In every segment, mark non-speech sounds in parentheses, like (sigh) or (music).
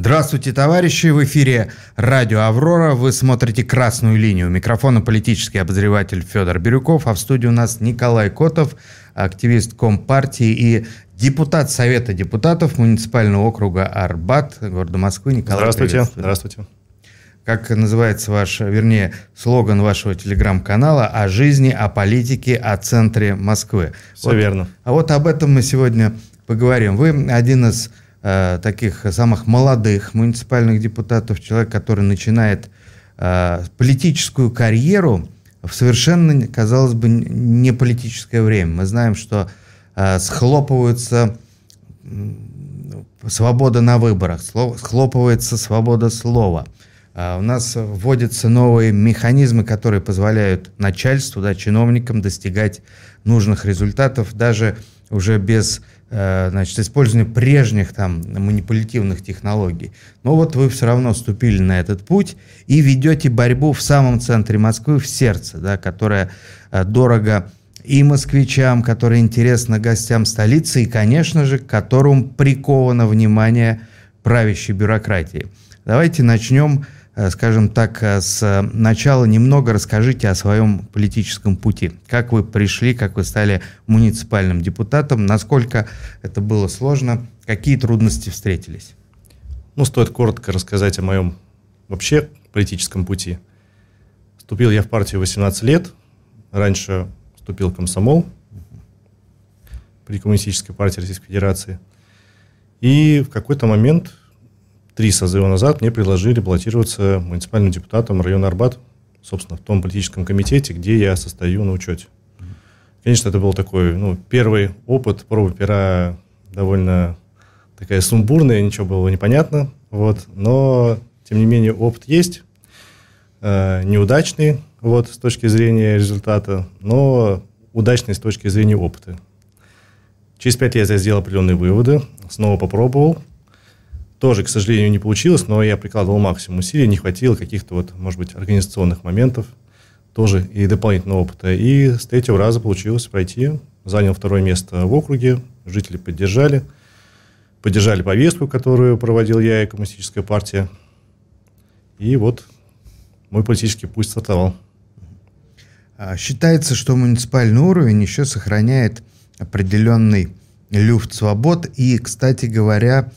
Здравствуйте, товарищи! В эфире радио «Аврора». Вы смотрите «Красную линию». У микрофона политический обозреватель Федор Бирюков, а в студии у нас Николай Котов, активист Компартии и депутат Совета депутатов муниципального округа Арбат города Москвы. Николай, Здравствуйте. Здравствуйте. Как называется ваш, вернее, слоган вашего телеграм-канала «О жизни, о политике, о центре Москвы». Все вот, верно. А вот об этом мы сегодня поговорим. Вы один из э, таких самых молодых муниципальных депутатов, человек, который начинает э, политическую карьеру в совершенно, казалось бы, не политическое время. Мы знаем, что э, схлопываются свобода на выборах, схлопывается свобода слова. А у нас вводятся новые механизмы, которые позволяют начальству, да, чиновникам достигать нужных результатов даже уже без Э, значит, использование прежних там манипулятивных технологий. Но вот вы все равно вступили на этот путь и ведете борьбу в самом центре Москвы, в сердце, да, которая э, дорого и москвичам, которая интересна гостям столицы, и, конечно же, к которому приковано внимание правящей бюрократии. Давайте начнем Э, скажем так, э, с начала немного расскажите о своем политическом пути. Как вы пришли, как вы стали муниципальным депутатом, насколько это было сложно, какие трудности встретились? Ну, стоит коротко рассказать о моем вообще политическом пути. Вступил я в партию 18 лет. Раньше вступил в комсомол при Коммунистической партии Российской Федерации. И в какой-то момент три созыва назад мне предложили баллотироваться муниципальным депутатом района Арбат, собственно, в том политическом комитете, где я состою на учете. Конечно, это был такой, ну, первый опыт, проба пера довольно такая сумбурная, ничего было непонятно, вот, но, тем не менее, опыт есть, э, неудачный, вот, с точки зрения результата, но удачный с точки зрения опыта. Через пять лет я сделал определенные выводы, снова попробовал, тоже, к сожалению, не получилось, но я прикладывал максимум усилий, не хватило каких-то вот, может быть, организационных моментов, тоже и дополнительного опыта. И с третьего раза получилось пройти, занял второе место в округе, жители поддержали, поддержали повестку, которую проводил я и Коммунистическая партия. И вот мой политический путь стартовал. А, считается, что муниципальный уровень еще сохраняет определенный люфт свобод. И, кстати говоря,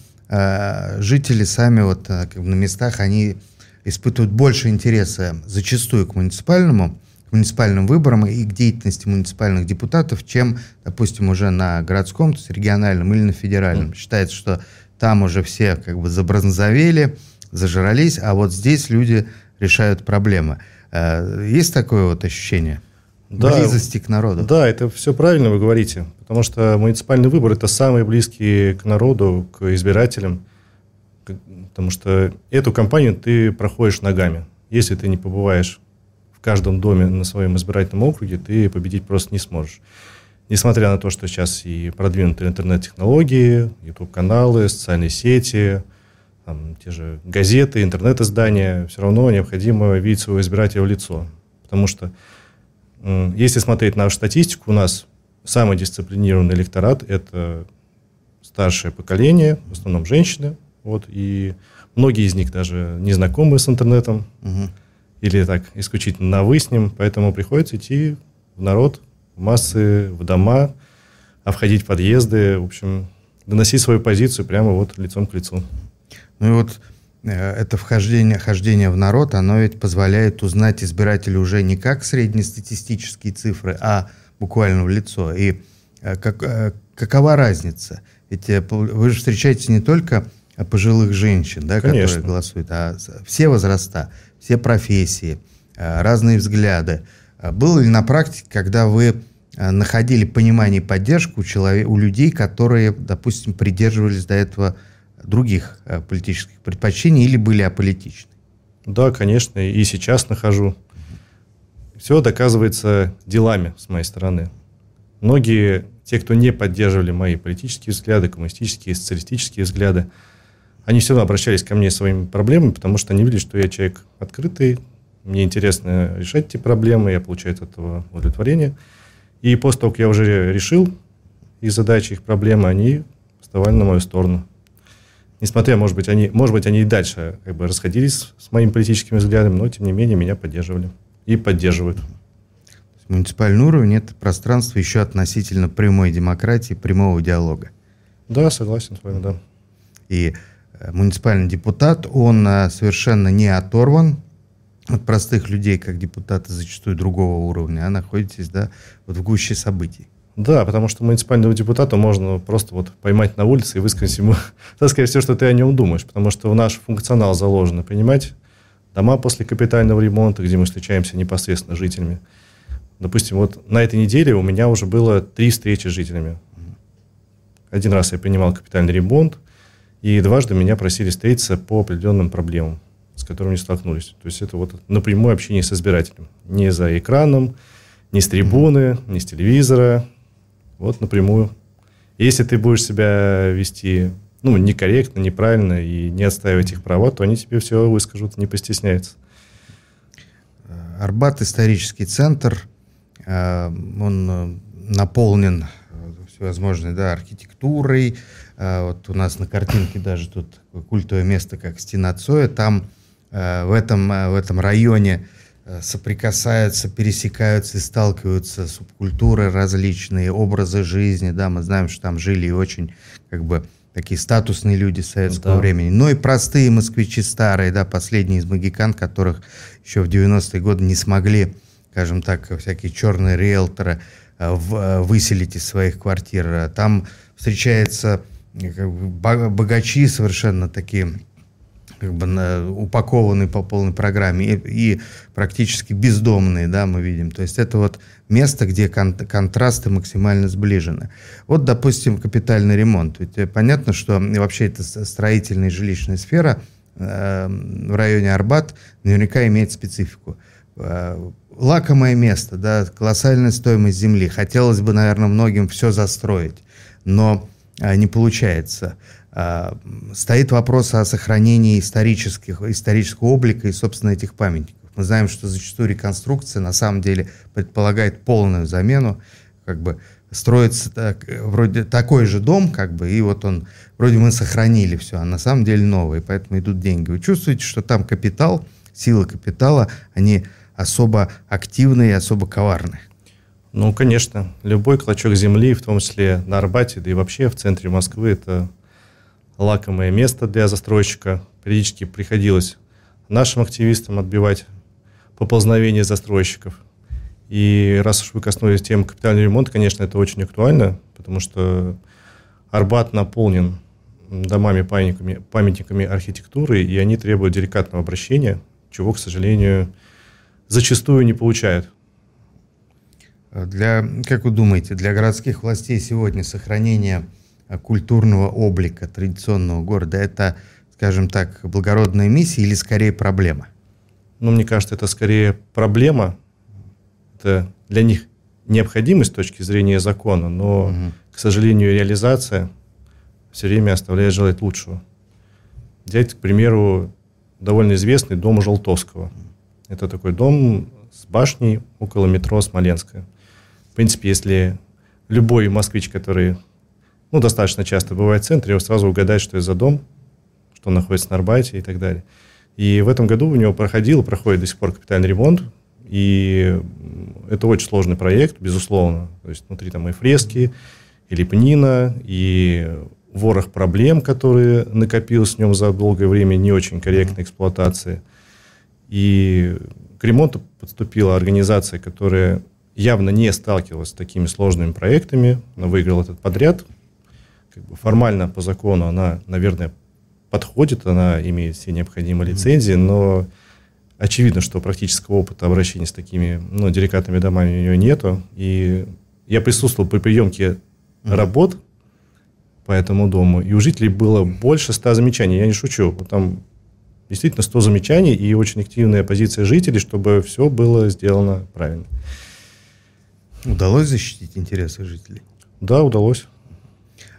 жители сами вот э, как бы на местах, они испытывают больше интереса зачастую к муниципальному, к муниципальным выборам и к деятельности муниципальных депутатов, чем, допустим, уже на городском, то есть региональном или на федеральном. Mm. Считается, что там уже все как бы забронзовели, зажрались, а вот здесь люди решают проблемы. Э, есть такое вот ощущение? Да, Близости к народу. Да, это все правильно вы говорите. Потому что муниципальный выбор – это самый близкий к народу, к избирателям. Потому что эту кампанию ты проходишь ногами. Если ты не побываешь в каждом доме на своем избирательном округе, ты победить просто не сможешь. Несмотря на то, что сейчас и продвинутые интернет-технологии, YouTube-каналы, социальные сети, там, те же газеты, интернет-издания, все равно необходимо видеть своего избирателя в лицо. Потому что если смотреть нашу статистику, у нас Самый дисциплинированный электорат – это старшее поколение, в основном женщины. Вот, и многие из них даже не знакомы с интернетом угу. или так исключительно на «вы» с ним, поэтому приходится идти в народ, в массы, в дома, обходить подъезды, в общем, доносить свою позицию прямо вот лицом к лицу. Ну и вот это вхождение, хождение в народ, оно ведь позволяет узнать избирателя уже не как среднестатистические цифры, а буквально в лицо. И э, как, э, какова разница? Ведь э, вы же встречаетесь не только пожилых женщин, да, которые голосуют, а все возраста, все профессии, разные взгляды. Было ли на практике, когда вы находили понимание и поддержку у, человек, у людей, которые, допустим, придерживались до этого других политических предпочтений или были аполитичны? Да, конечно, и сейчас нахожу. Все доказывается делами с моей стороны. Многие, те, кто не поддерживали мои политические взгляды, коммунистические, социалистические взгляды, они все равно обращались ко мне своими проблемами, потому что они видели, что я человек открытый, мне интересно решать эти проблемы, я получаю от этого удовлетворение. И после того, как я уже решил их задачи, их проблемы, они вставали на мою сторону. Несмотря, может быть, они, может быть, они и дальше как бы расходились с моими политическими взглядами, но, тем не менее, меня поддерживали и поддерживают. Муниципальный уровень – это пространство еще относительно прямой демократии, прямого диалога. Да, согласен с вами, да. И э, муниципальный депутат, он э, совершенно не оторван от простых людей, как депутаты зачастую другого уровня, а находитесь да, вот в гуще событий. Да, потому что муниципального депутата можно просто вот поймать на улице и высказать ему, (laughs) так сказать, все, что ты о нем думаешь, потому что в наш функционал заложено, понимать, дома после капитального ремонта, где мы встречаемся непосредственно с жителями. Допустим, вот на этой неделе у меня уже было три встречи с жителями. Один раз я принимал капитальный ремонт, и дважды меня просили встретиться по определенным проблемам, с которыми столкнулись. То есть это вот напрямую общение с избирателем. Не за экраном, не с трибуны, не с телевизора, вот напрямую. Если ты будешь себя вести ну, некорректно, неправильно и не отстаивать их права, то они тебе все выскажут, не постесняются. Арбат исторический центр, э, он э, наполнен э, всевозможной да, архитектурой. Вот у нас на картинке даже тут культовое место, как Стена Цоя. Там в этом, в этом районе Э, соприкасаются, пересекаются и сталкиваются субкультуры различные, образы жизни, да, мы знаем, что там жили и очень, как бы, такие статусные люди советского да. времени, но и простые москвичи старые, да, последние из магикан, которых еще в 90-е годы не смогли, скажем так, всякие черные риэлторы э, э, выселить из своих квартир. Там встречаются богачи совершенно такие как бы на, упакованы по полной программе и, и практически бездомные, да, мы видим. То есть это вот место, где кон, контрасты максимально сближены. Вот, допустим, капитальный ремонт. Ведь э, понятно, что вообще это строительная и жилищная сфера э, в районе Арбат наверняка имеет специфику. Э, лакомое место, да, колоссальная стоимость земли. Хотелось бы, наверное, многим все застроить, но э, не получается. А, стоит вопрос о сохранении исторических, исторического облика и, собственно, этих памятников. Мы знаем, что зачастую реконструкция на самом деле предполагает полную замену, как бы строится так, вроде такой же дом, как бы, и вот он, вроде мы сохранили все, а на самом деле новый, поэтому идут деньги. Вы чувствуете, что там капитал, сила капитала, они особо активные и особо коварные? Ну, конечно. Любой клочок земли, в том числе на Арбате, да и вообще в центре Москвы, это лакомое место для застройщика. Периодически приходилось нашим активистам отбивать поползновение застройщиков. И раз уж вы коснулись темы капитального ремонта, конечно, это очень актуально, потому что Арбат наполнен домами, памятниками, памятниками архитектуры, и они требуют деликатного обращения, чего, к сожалению, зачастую не получают. Для, как вы думаете, для городских властей сегодня сохранение культурного облика традиционного города, это, скажем так, благородная миссия или скорее проблема? Ну, мне кажется, это скорее проблема. Это для них необходимость с точки зрения закона, но, угу. к сожалению, реализация все время оставляет желать лучшего. Взять, к примеру, довольно известный дом Желтовского. Это такой дом с башней около метро Смоленская. В принципе, если любой москвич, который ну, достаточно часто бывает в центре, сразу угадает, что это за дом, что он находится на Арбате и так далее. И в этом году у него проходил, проходит до сих пор капитальный ремонт, и это очень сложный проект, безусловно. То есть внутри там и фрески, и лепнина, и ворох проблем, которые накопилось в нем за долгое время не очень корректной эксплуатации. И к ремонту подступила организация, которая явно не сталкивалась с такими сложными проектами. Она выиграла этот подряд, как бы формально по закону она, наверное, подходит, она имеет все необходимые лицензии, но очевидно, что практического опыта обращения с такими ну, деликатными домами у нее нету. И я присутствовал при приемке mm-hmm. работ по этому дому, и у жителей было больше ста замечаний. Я не шучу. Там действительно 100 замечаний и очень активная позиция жителей, чтобы все было сделано правильно. Удалось защитить интересы жителей? Да, удалось.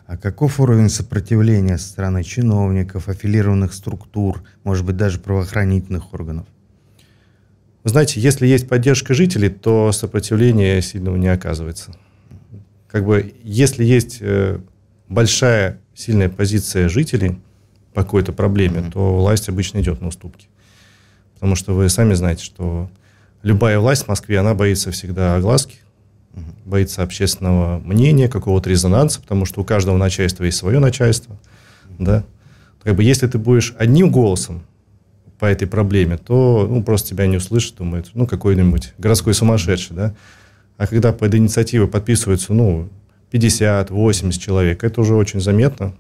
А каков уровень сопротивления со стороны чиновников, аффилированных структур, может быть, даже правоохранительных органов? Вы знаете, если есть поддержка жителей, то сопротивления сильного не оказывается. Как бы, если есть э, большая, сильная позиция жителей, по какой-то проблеме, mm-hmm. то власть обычно идет на уступки. Потому что вы сами знаете, что любая власть в Москве, она боится всегда огласки. Боится общественного мнения, какого-то резонанса, потому что у каждого начальства есть свое начальство. Да? Как бы, если ты будешь одним голосом по этой проблеме, то ну, просто тебя не услышат, думают, ну, какой-нибудь городской сумасшедший, да. А когда под инициативой подписываются, ну, 50, 80 человек, это уже очень заметно,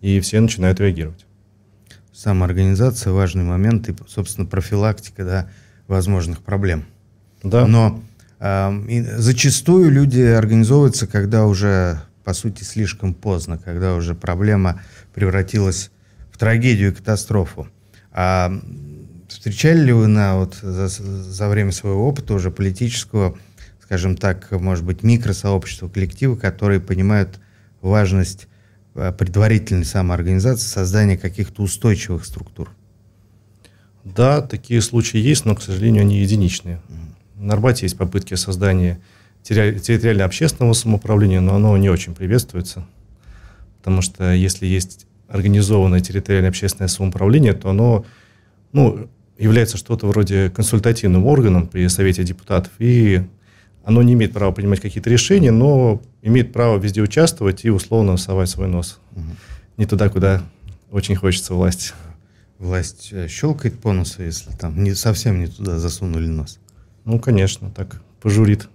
и все начинают реагировать. Самоорганизация – важный момент и, собственно, профилактика да, возможных проблем. Да. Но э, зачастую люди организовываются, когда уже, по сути, слишком поздно, когда уже проблема превратилась в трагедию и катастрофу. А встречали ли вы на, вот, за, за время своего опыта уже политического скажем так, может быть, микросообщества, коллективы, которые понимают важность э, предварительной самоорганизации, создания каких-то устойчивых структур. Да, такие случаи есть, но, к сожалению, они единичные. На Арбате есть попытки создания территориально-общественного самоуправления, но оно не очень приветствуется, потому что если есть организованное территориально-общественное самоуправление, то оно ну, является что-то вроде консультативным органом при Совете депутатов и оно не имеет права принимать какие-то решения, но имеет право везде участвовать и условно совать свой нос. Угу. Не туда, куда очень хочется власти. Власть э, щелкает по носу, если там не, совсем не туда засунули нос? Ну, конечно, так пожурит,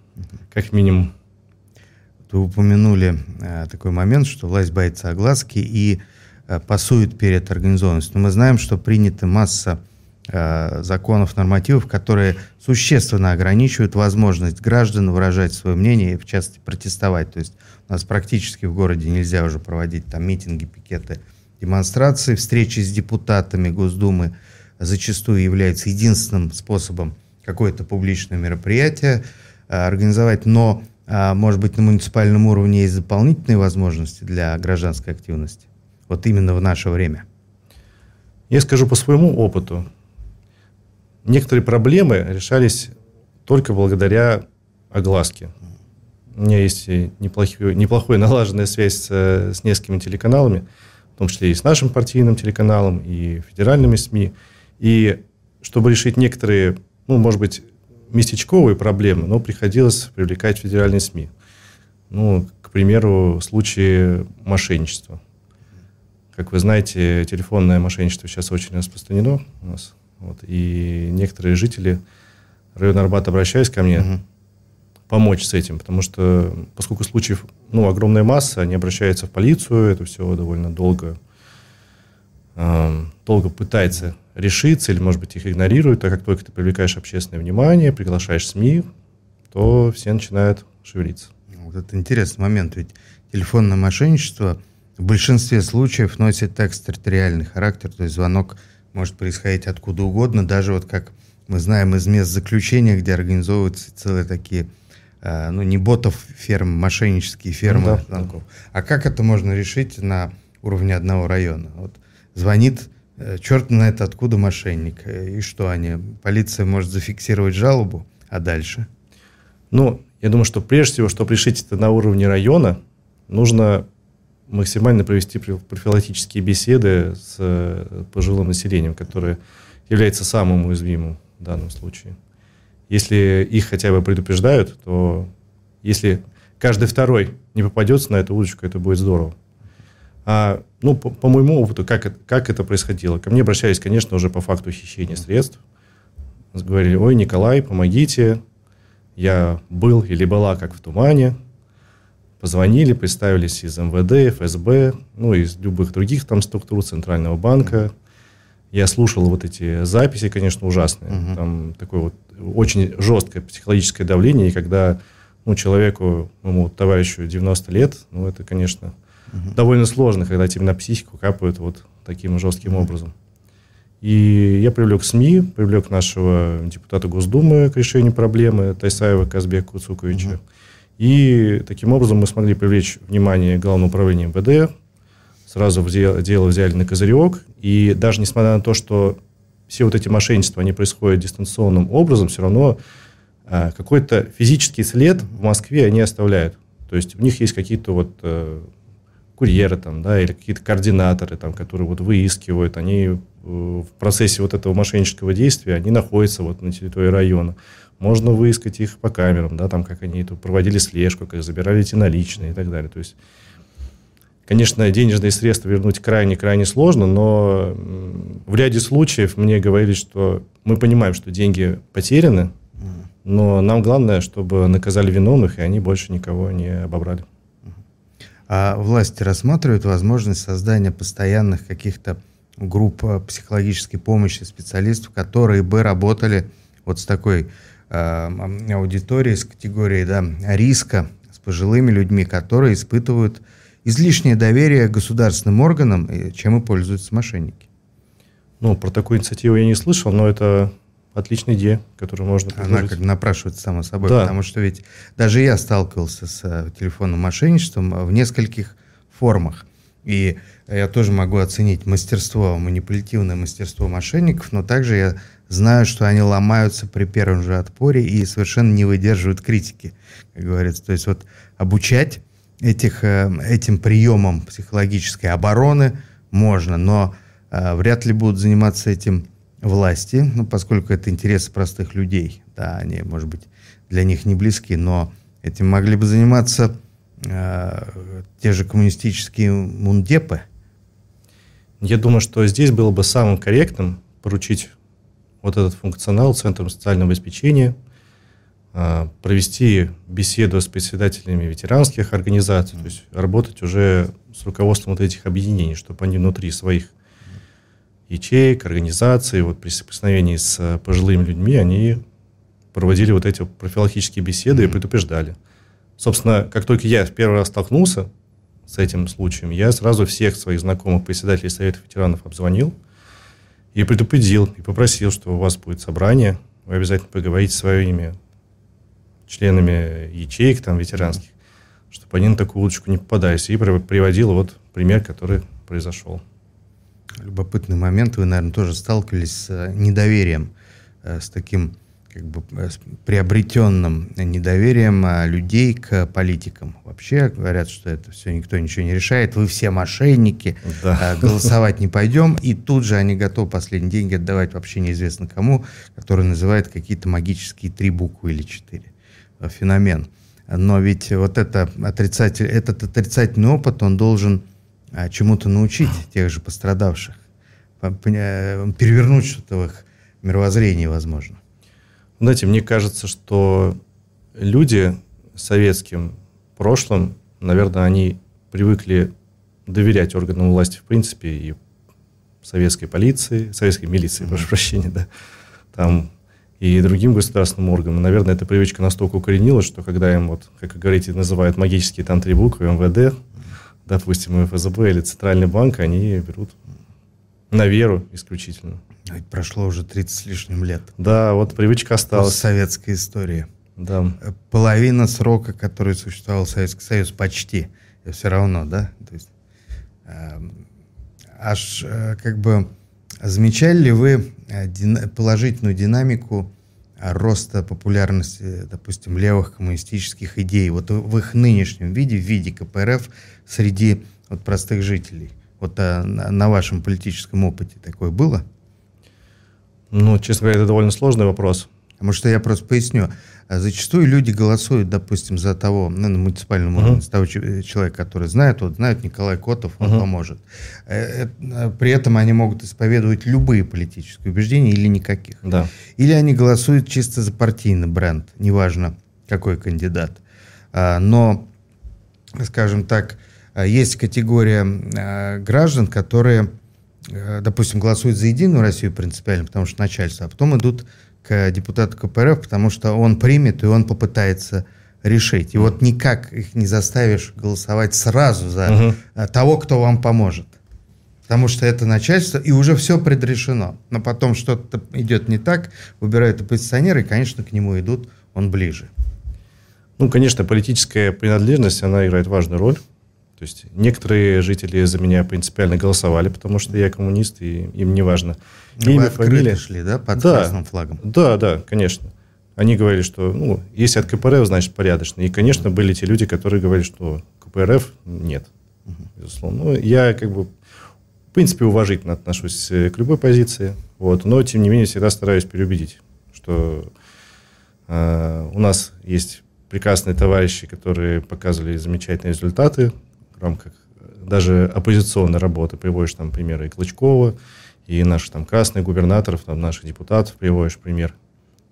как минимум. Вы упомянули э, такой момент, что власть боится огласки и э, пасует перед организованностью. Но мы знаем, что принята масса Э, законов, нормативов, которые существенно ограничивают возможность граждан выражать свое мнение и, в частности, протестовать. То есть у нас практически в городе нельзя уже проводить там митинги, пикеты, демонстрации, встречи с депутатами Госдумы зачастую являются единственным способом какое-то публичное мероприятие э, организовать, но, э, может быть, на муниципальном уровне есть дополнительные возможности для гражданской активности, вот именно в наше время. Я скажу по своему опыту некоторые проблемы решались только благодаря огласке. У меня есть неплохой, неплохой налаженная связь с, с несколькими телеканалами, в том числе и с нашим партийным телеканалом, и федеральными СМИ. И чтобы решить некоторые, ну, может быть, местечковые проблемы, но приходилось привлекать федеральные СМИ. Ну, к примеру, случаи мошенничества. Как вы знаете, телефонное мошенничество сейчас очень распространено у нас вот, и некоторые жители района Арбата обращались ко мне угу. помочь с этим, потому что, поскольку случаев ну, огромная масса, они обращаются в полицию, это все довольно долго, э, долго пытается решиться, или, может быть, их игнорируют, так как только ты привлекаешь общественное внимание, приглашаешь СМИ, то все начинают шевелиться. Вот это интересный момент, ведь телефонное мошенничество в большинстве случаев носит экстерриториальный характер, то есть звонок может происходить откуда угодно, даже вот как мы знаем из мест заключения, где организовываются целые такие, э, ну, не ботов ферм, мошеннические фермы ну, да, звонков. Да. А как это можно решить на уровне одного района? Вот звонит черт знает откуда мошенник. Э, и что они? Полиция может зафиксировать жалобу, а дальше? Ну, я думаю, что прежде всего, чтобы решить это на уровне района, нужно максимально провести профилактические беседы с э, пожилым населением, которое является самым уязвимым в данном случае. Если их хотя бы предупреждают, то если каждый второй не попадется на эту удочку, это будет здорово. А, ну, по, по моему опыту, как, как это происходило? Ко мне обращались, конечно, уже по факту хищения средств. Говорили, ой, Николай, помогите, я был или была как в тумане, Позвонили, представились из МВД, ФСБ, ну, из любых других там структур, Центрального банка. Я слушал вот эти записи, конечно, ужасные. Угу. Там такое вот очень жесткое психологическое давление, и когда ну, человеку, моему товарищу 90 лет, ну, это, конечно, угу. довольно сложно, когда тебе на психику капают вот таким жестким образом. И я привлек СМИ, привлек нашего депутата Госдумы к решению проблемы Тайсаева Казбека Куцуковича. Угу. И таким образом мы смогли привлечь внимание Главного управления МВД, сразу дело, взяли на козырек. И даже несмотря на то, что все вот эти мошенничества, они происходят дистанционным образом, все равно а, какой-то физический след в Москве они оставляют. То есть у них есть какие-то вот а, курьеры там, да, или какие-то координаторы, там, которые вот выискивают, они э, в процессе вот этого мошеннического действия, они находятся вот на территории района. Можно выискать их по камерам, да, там, как они это проводили слежку, как забирали эти наличные и так далее. То есть, конечно, денежные средства вернуть крайне-крайне сложно, но в ряде случаев мне говорили, что мы понимаем, что деньги потеряны, но нам главное, чтобы наказали виновных, и они больше никого не обобрали. А власти рассматривают возможность создания постоянных каких-то групп э, психологической помощи специалистов, которые бы работали вот с такой э, аудиторией, с категорией да, риска, с пожилыми людьми, которые испытывают излишнее доверие государственным органам, чем и пользуются мошенники. Ну, про такую инициативу я не слышал, но это отличная идея, которую можно предложить. Она как напрашивается само собой, да. потому что ведь даже я сталкивался с э, телефонным мошенничеством в нескольких формах. И я тоже могу оценить мастерство, манипулятивное мастерство мошенников, но также я знаю, что они ломаются при первом же отпоре и совершенно не выдерживают критики, как говорится. То есть вот обучать этих, э, этим приемам психологической обороны можно, но э, вряд ли будут заниматься этим власти, ну, поскольку это интересы простых людей, да, они, может быть, для них не близки, но этим могли бы заниматься э, те же коммунистические мундепы. Я думаю, что здесь было бы самым корректным поручить вот этот функционал Центром социального обеспечения, э, провести беседу с председателями ветеранских организаций, то есть работать уже с руководством вот этих объединений, чтобы они внутри своих ячеек, организаций, вот при соприкосновении с э, пожилыми людьми, они проводили вот эти профилактические беседы mm-hmm. и предупреждали. Собственно, как только я в первый раз столкнулся с этим случаем, я сразу всех своих знакомых председателей Советов ветеранов обзвонил и предупредил, и попросил, что у вас будет собрание, вы обязательно поговорите с своими членами ячеек там ветеранских, чтобы они на такую удочку не попадались. И приводил вот пример, который произошел любопытный момент. Вы, наверное, тоже сталкивались с э, недоверием, э, с таким как бы э, приобретенным недоверием людей к политикам. Вообще говорят, что это все никто ничего не решает, вы все мошенники, да. голосовать не пойдем. И тут же они готовы последние деньги отдавать вообще неизвестно кому, который называет какие-то магические три буквы или четыре. Феномен. Но ведь вот это отрицатель, этот отрицательный опыт, он должен чему-то научить тех же пострадавших, перевернуть что-то в их мировоззрении, возможно. Знаете, мне кажется, что люди советским прошлым, наверное, они привыкли доверять органам власти в принципе и советской полиции, советской милиции, прошу прощения, да, там и другим государственным органам. Наверное, эта привычка настолько укоренилась, что когда им, вот, как вы говорите, называют магические там три буквы, МВД, допустим, ФСБ или Центральный банк, они берут на веру исключительно. Ведь прошло уже 30 с лишним лет. Да, вот привычка осталась. Советская история. Да. Половина срока, который существовал Советский Союз, почти. И все равно, да? То есть, э, аж э, как бы замечали ли вы э, дина- положительную динамику роста популярности, допустим, левых коммунистических идей, вот в их нынешнем виде, в виде КПРФ, среди вот простых жителей? Вот а, на вашем политическом опыте такое было? Ну, честно говоря, это довольно сложный вопрос. Потому что я просто поясню. А зачастую люди голосуют, допустим, за того, ну, на муниципальном уровне, uh-huh. за того человека, который знает, вот знает Николай Котов, он uh-huh. поможет. Э, э, при этом они могут исповедовать любые политические убеждения или никаких. Да. Или они голосуют чисто за партийный бренд, неважно, какой кандидат. А, но, скажем так, есть категория граждан, которые, э, допустим, голосуют за Единую Россию принципиально, потому что начальство, а потом идут к депутату КПРФ, потому что он примет и он попытается решить. И вот никак их не заставишь голосовать сразу за угу. того, кто вам поможет. Потому что это начальство, и уже все предрешено. Но потом что-то идет не так, выбирают оппозиционеры, и, конечно, к нему идут, он ближе. Ну, конечно, политическая принадлежность, она играет важную роль. То есть некоторые жители за меня принципиально голосовали, потому что я коммунист, и им не важно. Ну, Имя, фамилия. шли, да, под да, красным флагом? Да, да, конечно. Они говорили, что, ну, если от КПРФ, значит, порядочно. И, конечно, были те люди, которые говорили, что КПРФ нет. безусловно. Ну, я как бы, в принципе, уважительно отношусь э, к любой позиции, вот, но, тем не менее, всегда стараюсь переубедить, что э, у нас есть прекрасные товарищи, которые показывали замечательные результаты в рамках даже оппозиционной работы. Приводишь там примеры и Клычкова, и наших там красных губернаторов, там наших депутатов приводишь пример.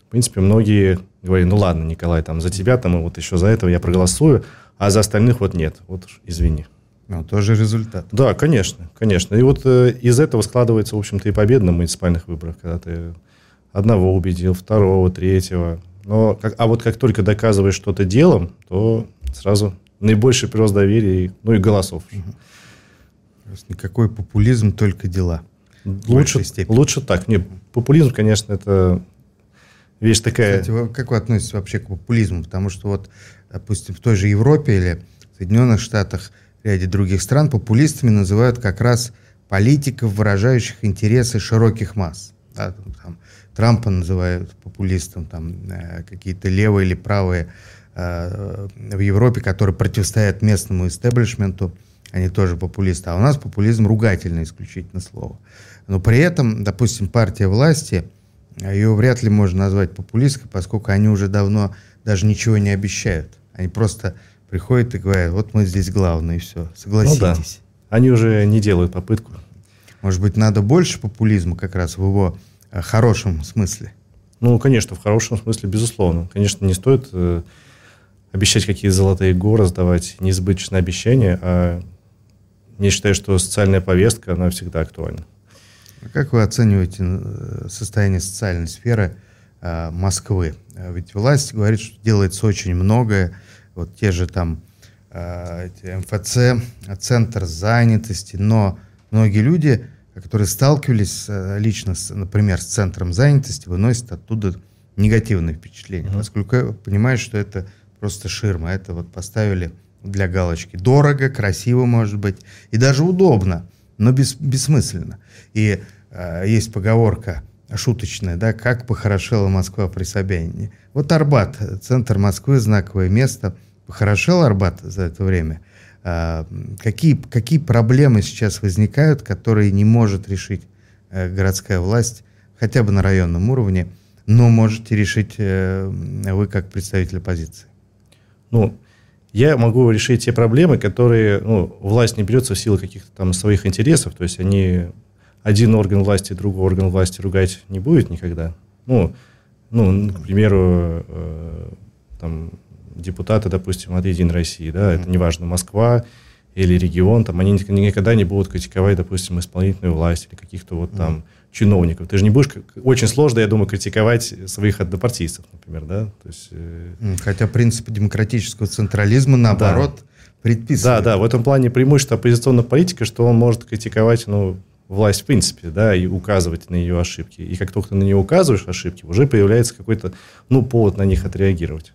В принципе, многие говорят, ну ладно, Николай, там за тебя, там и вот еще за этого я проголосую, а за остальных вот нет. Вот извини. Ну, тоже результат. Да, конечно, конечно. И вот э, из этого складывается, в общем-то, и победа на муниципальных выборах, когда ты одного убедил, второго, третьего. Но, как, а вот как только доказываешь что-то делом, то сразу наибольший прирост доверия, ну и голосов. Угу. Никакой популизм, только дела. Лучше, лучше так. Не, популизм, конечно, это вещь такая... Кстати, как вы относитесь вообще к популизму? Потому что вот, допустим, в той же Европе или в Соединенных Штатах, в ряде других стран популистами называют как раз политиков, выражающих интересы широких масс. Да, там, Трампа называют популистом, там, э, какие-то левые или правые в Европе, которые противостоят местному истеблишменту, они тоже популисты. А у нас популизм ругательное исключительно слово. Но при этом, допустим, партия власти, ее вряд ли можно назвать популистской, поскольку они уже давно даже ничего не обещают. Они просто приходят и говорят, вот мы здесь главные, и все, согласитесь. Ну, да. Они уже не делают попытку. Может быть, надо больше популизма как раз в его э, хорошем смысле? Ну, конечно, в хорошем смысле, безусловно. Конечно, не стоит э, обещать какие-то золотые горы, сдавать несбыточные обещания, а я считаю, что социальная повестка, она всегда актуальна. А как вы оцениваете э, состояние социальной сферы э, Москвы? А ведь власть говорит, что делается очень многое. Вот те же там э, МФЦ, центр занятости, но многие люди, которые сталкивались лично, с, например, с центром занятости, выносят оттуда негативные впечатления, mm-hmm. поскольку понимают, что это просто ширма, это вот поставили для галочки. Дорого, красиво, может быть, и даже удобно но бес, бессмысленно. И э, есть поговорка шуточная, да, как похорошела Москва при Собянине. Вот Арбат, центр Москвы, знаковое место. Похорошел Арбат за это время? Э, какие, какие проблемы сейчас возникают, которые не может решить э, городская власть, хотя бы на районном уровне, но можете решить э, вы как представитель оппозиции? Ну, я могу решить те проблемы, которые ну, власть не берется в силу каких-то там своих интересов. То есть они один орган власти, другой орган власти ругать не будет никогда. Ну, ну к примеру, э, там, депутаты, допустим, от «Единой России», да, это неважно, Москва или регион, там, они никогда не будут критиковать, допустим, исполнительную власть или каких-то вот там чиновников. Ты же не будешь... Очень сложно, я думаю, критиковать своих однопартийцев, например, да? То есть, э... Хотя принцип демократического централизма, наоборот, да. предписывает. Да, да, в этом плане преимущество оппозиционной политики, что он может критиковать, ну, власть в принципе, да, и указывать на ее ошибки. И как только ты на нее указываешь ошибки, уже появляется какой-то, ну, повод на них отреагировать.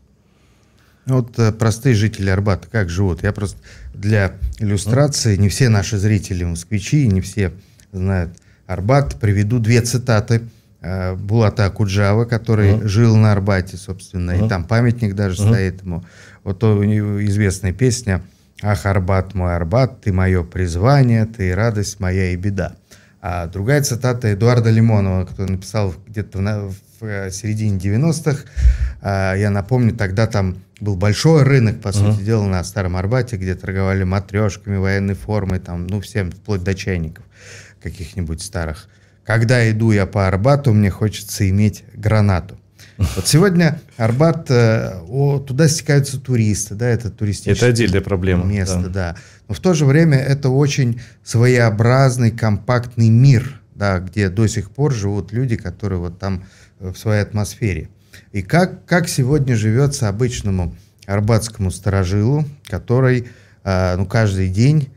Вот э, простые жители Арбата как живут? Я просто для иллюстрации, не все наши зрители москвичи, не все знают Арбат, приведу две цитаты э, Булата Акуджава, который uh-huh. жил на Арбате, собственно, uh-huh. и там памятник даже uh-huh. стоит ему. Вот у него известная песня «Ах, Арбат, мой Арбат, ты мое призвание, ты радость моя и беда». А другая цитата Эдуарда Лимонова, который написал где-то в, в э, середине 90-х. А, я напомню, тогда там был большой рынок, по uh-huh. сути дела, на Старом Арбате, где торговали матрешками, военной формой, там, ну, всем, вплоть до чайников каких-нибудь старых. Когда иду я по Арбату, мне хочется иметь гранату. Вот сегодня Арбат, э, о, туда стекаются туристы, да, это туристическое это отдельная проблема, место, да. да. Но в то же время это очень своеобразный, компактный мир, да, где до сих пор живут люди, которые вот там э, в своей атмосфере. И как, как сегодня живется обычному арбатскому сторожилу, который э, ну, каждый день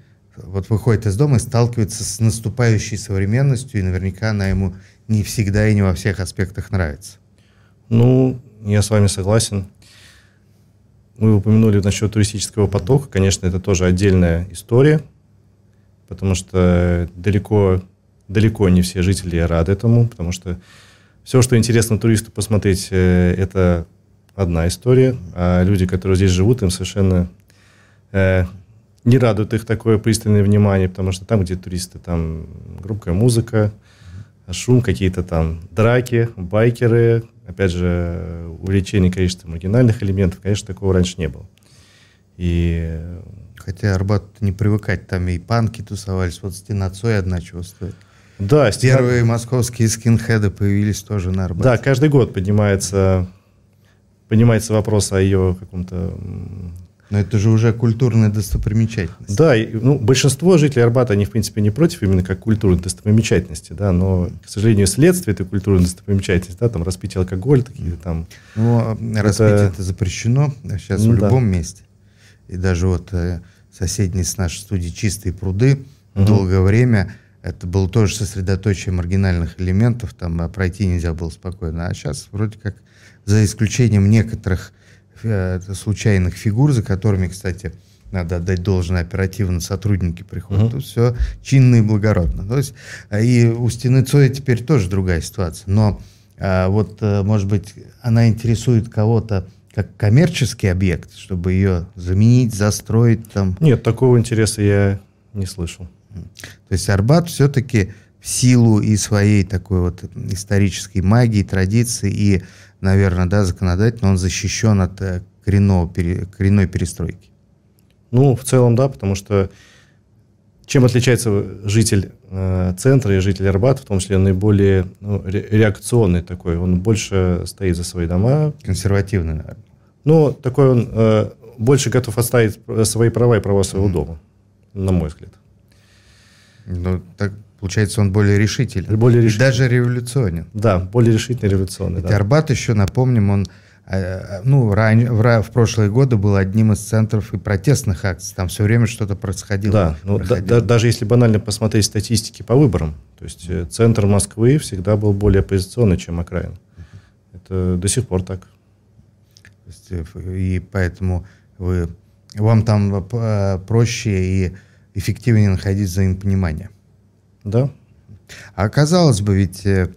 вот выходит из дома и сталкивается с наступающей современностью, и наверняка она ему не всегда и не во всех аспектах нравится. Ну, я с вами согласен. Вы упомянули насчет туристического потока. Конечно, это тоже отдельная история, потому что далеко, далеко не все жители рады этому, потому что все, что интересно туристу посмотреть, э, это одна история, а люди, которые здесь живут, им совершенно э, не радует их такое пристальное внимание, потому что там, где туристы, там громкая музыка, шум, какие-то там драки, байкеры, опять же, увеличение количества маргинальных элементов, конечно, такого раньше не было. И... Хотя Арбат не привыкать, там и панки тусовались, вот стена Цой одна чего стоит. Да, стена... Первые московские скинхеды появились тоже на Арбате. Да, каждый год поднимается, поднимается вопрос о ее каком-то но это же уже культурная достопримечательность. Да, и, ну, большинство жителей Арбата, они, в принципе, не против именно как культурной достопримечательности, да, но, к сожалению, следствие этой культурной достопримечательности, да, там распитие алкоголя, такие там... Ну, а распитие это запрещено сейчас ну, в любом да. месте. И даже вот э, соседние с нашей студией «Чистые пруды» угу. долгое время это было тоже сосредоточие маргинальных элементов, там а пройти нельзя было спокойно. А сейчас вроде как, за исключением некоторых случайных фигур, за которыми, кстати, надо отдать должное оперативно сотрудники приходят. Uh-huh. все чинно и благородно. То есть, э, и у стены Цоя теперь тоже другая ситуация. Но а, вот, может быть, она интересует кого-то как коммерческий объект, чтобы ее заменить, застроить там? Нет, такого интереса я не слышал. То есть Арбат все-таки в силу и своей такой вот исторической магии, традиции и наверное, да, законодательно он защищен от э, коренного, коренной перестройки. Ну, в целом, да, потому что чем отличается житель э, центра и житель Арбата, в том числе наиболее ну, ре, реакционный такой, он больше стоит за свои дома. Консервативный, наверное. Ну, такой он э, больше готов оставить свои права и права своего mm. дома, на мой взгляд. Ну, так Получается, он более решительный. Более решительный. И даже революционен. Да, более решительный революционный. Да. Арбат еще, напомним, он э, э, ну, ран, в, в прошлые годы был одним из центров и протестных акций. Там все время что-то происходило. Да, ну, да, да, даже если банально посмотреть статистики по выборам, то есть э, центр Москвы всегда был более оппозиционный, чем окраин. Это до сих пор так. И поэтому вы, вам там проще и эффективнее находить взаимопонимание. Да. А казалось бы, ведь э,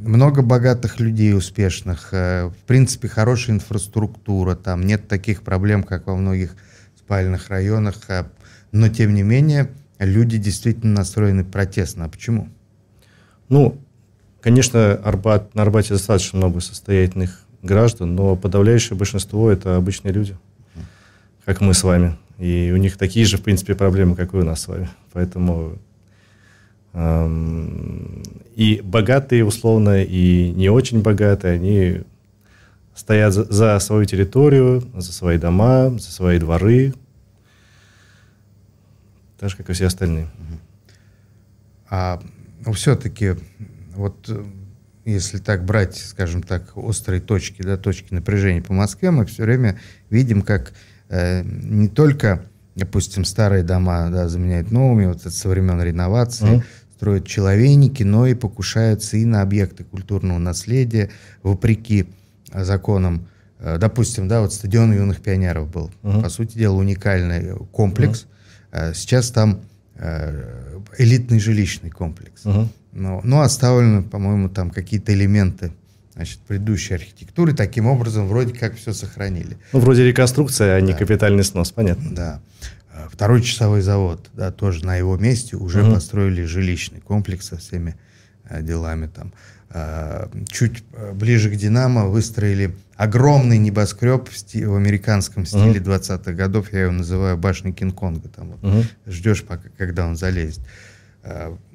много богатых людей успешных, э, в принципе, хорошая инфраструктура, там нет таких проблем, как во многих спальных районах, а, но тем не менее люди действительно настроены протестно. А почему? Ну, конечно, Арбат, на Арбате достаточно много состоятельных граждан, но подавляющее большинство это обычные люди, как мы с вами. И у них такие же, в принципе, проблемы, как и у нас с вами. Поэтому и богатые, условно, и не очень богатые, они стоят за, за свою территорию, за свои дома, за свои дворы, так же, как и все остальные. А ну, все-таки, вот э, если так брать, скажем так, острые точки, да, точки напряжения по Москве, мы все время видим, как э, не только, допустим, старые дома да, заменяют новыми, вот это со времен реновации, mm-hmm строят человейники, но и покушаются и на объекты культурного наследия, вопреки э, законам. Э, допустим, да, вот стадион юных пионеров был, uh-huh. по сути дела, уникальный комплекс. Uh-huh. Сейчас там элитный жилищный комплекс. Uh-huh. Но, но оставлены, по-моему, там какие-то элементы значит, предыдущей архитектуры. Таким образом, вроде как все сохранили. Ну, вроде реконструкция, а не капитальный снос, понятно. Да. Э, второй часовой завод, да, тоже на его месте уже угу. построили жилищный комплекс со всеми э, делами там. Э, чуть ближе к Динамо выстроили огромный небоскреб в, сти- в американском стиле угу. 20-х годов, я его называю башней Кинг-Конга. Там вот угу. ждешь, пока, когда он залезет.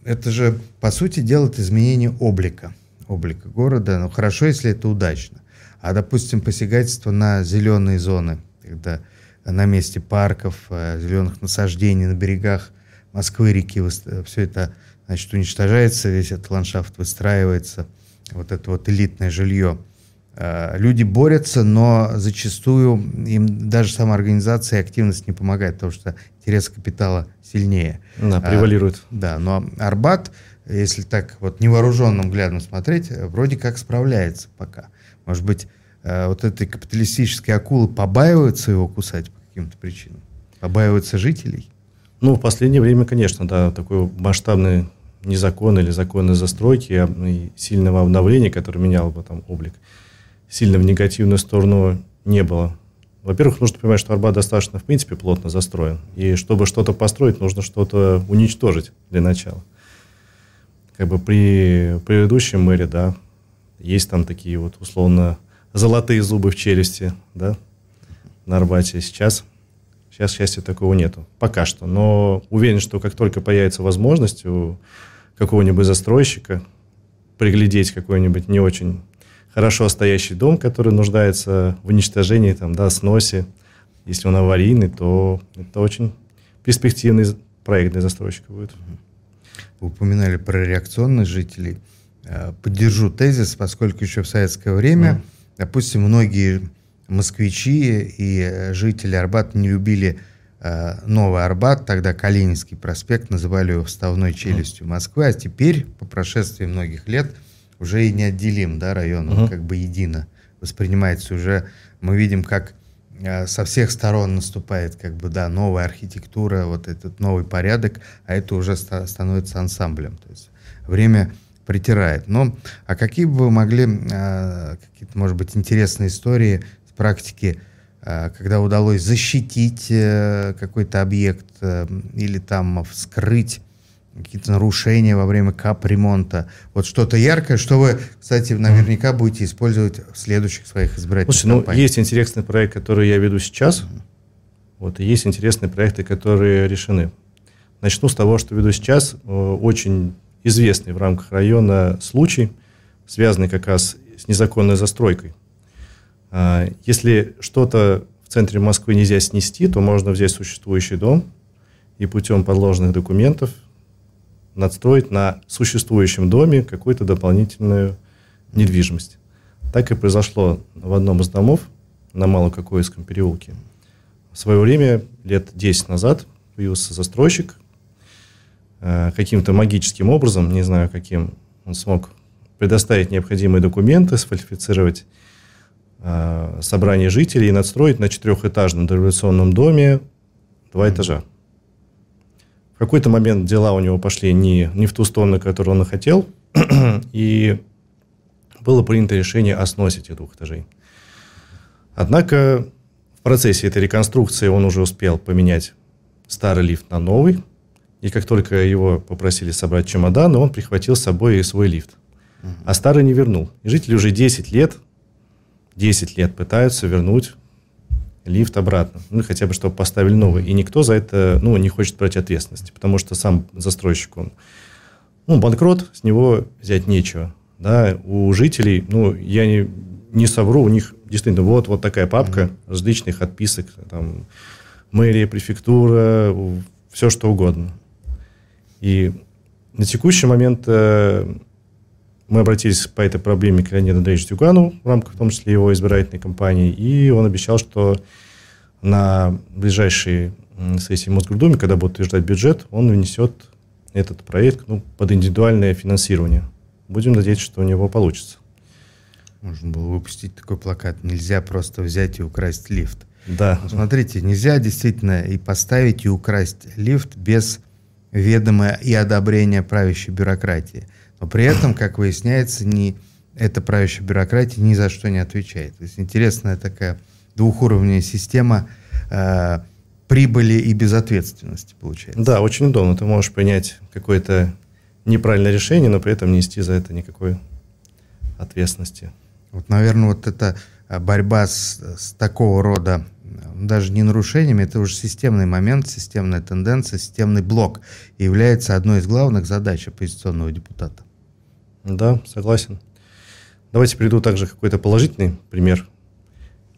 Это же, по сути, делает изменение облика, облика города. Ну, хорошо, если это удачно. А, допустим, посягательство на зеленые зоны, когда на месте парков, э, зеленых насаждений на берегах Москвы, реки, все это значит, уничтожается, весь этот ландшафт выстраивается, вот это вот элитное жилье. Э, люди борются, но зачастую им даже сама организация и активность не помогает, потому что интерес капитала сильнее. Да, превалирует. А, да, но Арбат, если так вот невооруженным взглядом смотреть, вроде как справляется пока. Может быть, Э, вот этой капиталистической акулы побаиваются его кусать по каким-то причинам? Побаиваются жителей? Ну, в последнее время, конечно, да, такой масштабный незакон или законы застройки и сильного обновления, которое меняло бы там облик, сильно в негативную сторону не было. Во-первых, нужно понимать, что Арбат достаточно, в принципе, плотно застроен. И чтобы что-то построить, нужно что-то уничтожить для начала. Как бы при предыдущем мэре, да, есть там такие вот, условно, золотые зубы в челюсти, да, на Арбате. Сейчас, сейчас счастья такого нету. Пока что. Но уверен, что как только появится возможность у какого-нибудь застройщика приглядеть какой-нибудь не очень хорошо стоящий дом, который нуждается в уничтожении, там, да, сносе. Если он аварийный, то это очень перспективный проект для застройщика будет. Вы упоминали про реакционных жителей. Э, поддержу тезис, поскольку еще в советское время, mm. Допустим, многие москвичи и жители Арбата не любили э, Новый Арбат, тогда Калининский проспект, называли его вставной челюстью Москвы, а теперь, по прошествии многих лет, уже и неотделим, да, район, угу. как бы едино воспринимается. Уже мы видим, как э, со всех сторон наступает, как бы, да, новая архитектура, вот этот новый порядок, а это уже ста- становится ансамблем. То есть время притирает. Но, а какие бы вы могли, э, какие-то, может быть, интересные истории с практики, э, когда удалось защитить э, какой-то объект э, или там вскрыть какие-то нарушения во время капремонта. Вот что-то яркое, что вы, кстати, наверняка будете использовать в следующих своих избирательных Слушай, ну, есть интересный проект, который я веду сейчас. Mm-hmm. Вот, и есть интересные проекты, которые решены. Начну с того, что веду сейчас. Очень известный в рамках района случай, связанный как раз с незаконной застройкой. А, если что-то в центре Москвы нельзя снести, то можно взять существующий дом и путем подложных документов надстроить на существующем доме какую-то дополнительную недвижимость. Так и произошло в одном из домов на Малококоевском переулке. В свое время, лет 10 назад, появился застройщик. Э, каким-то магическим образом, не знаю каким, он смог предоставить необходимые документы, сфальсифицировать э, собрание жителей и надстроить на четырехэтажном дореволюционном доме два этажа какой-то момент дела у него пошли не, не в ту сторону, которую он хотел, (clears throat) и было принято решение о сносе этих двух этажей. Однако в процессе этой реконструкции он уже успел поменять старый лифт на новый, и как только его попросили собрать чемоданы, он прихватил с собой и свой лифт. А старый не вернул. И жители уже 10 лет, 10 лет пытаются вернуть лифт обратно. Ну, хотя бы, чтобы поставили новый. И никто за это, ну, не хочет брать ответственности, потому что сам застройщик, он, ну, банкрот, с него взять нечего. Да, у жителей, ну, я не, не совру, у них действительно вот, вот такая папка mm-hmm. различных отписок, там, мэрия, префектура, все что угодно. И на текущий момент э, мы обратились по этой проблеме к Леониду Андреевичу Тюгану в рамках, в том числе, его избирательной кампании, и он обещал, что на ближайшей сессии Мосгордумы, когда будет утверждать бюджет, он внесет этот проект ну, под индивидуальное финансирование. Будем надеяться, что у него получится. Можно было выпустить такой плакат. Нельзя просто взять и украсть лифт. Да. Ну, смотрите, нельзя действительно и поставить, и украсть лифт без ведома и одобрения правящей бюрократии. Но при этом, как выясняется, не, эта правящая бюрократия ни за что не отвечает. То есть интересная такая двухуровневая система э, прибыли и безответственности получается. Да, очень удобно. Ты можешь принять какое-то неправильное решение, но при этом нести за это никакой ответственности. Вот, наверное, вот эта э, борьба с, с такого рода даже не нарушениями, это уже системный момент, системная тенденция, системный блок и является одной из главных задач оппозиционного депутата. Да, согласен. Давайте приведу также какой-то положительный пример.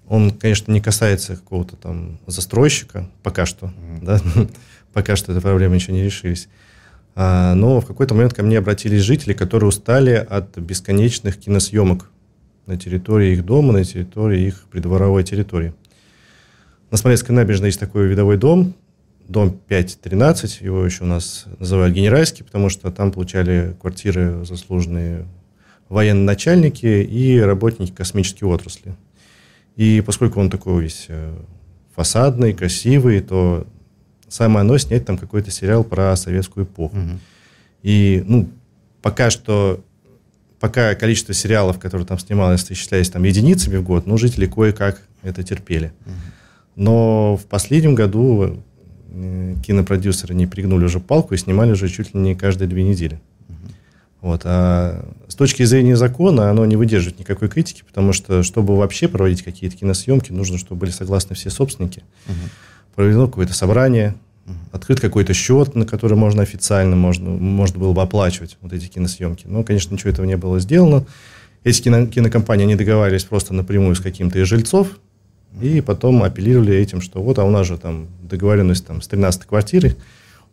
Он, конечно, не касается какого-то там застройщика, пока что, mm-hmm. да, (laughs) пока что эта проблема еще не решились. А, но в какой-то момент ко мне обратились жители, которые устали от бесконечных киносъемок на территории их дома, на территории их придворовой территории. На Смоленской набережной есть такой видовой дом, дом 513, его еще у нас называют генеральский, потому что там получали квартиры заслуженные военно-начальники и работники космической отрасли. И поскольку он такой весь э, фасадный, красивый, то самое оно снять там какой-то сериал про советскую эпоху. Угу. И, ну, пока что пока количество сериалов, которые там снималось, исчислялись там единицами в год, ну, жители кое-как это терпели. Но в последнем году э, кинопродюсеры не пригнули уже палку и снимали уже чуть ли не каждые две недели. Вот. А с точки зрения закона оно не выдерживает никакой критики, потому что, чтобы вообще проводить какие-то киносъемки, нужно, чтобы были согласны все собственники. Угу. Проведено какое-то собрание, угу. открыт какой-то счет, на который можно официально, можно, можно было бы оплачивать вот эти киносъемки. Но, конечно, ничего этого не было сделано. Эти кино, кинокомпании, они договаривались просто напрямую с каким-то из жильцов, и потом апеллировали этим, что вот, а у нас же там договоренность там, с 13 квартирой,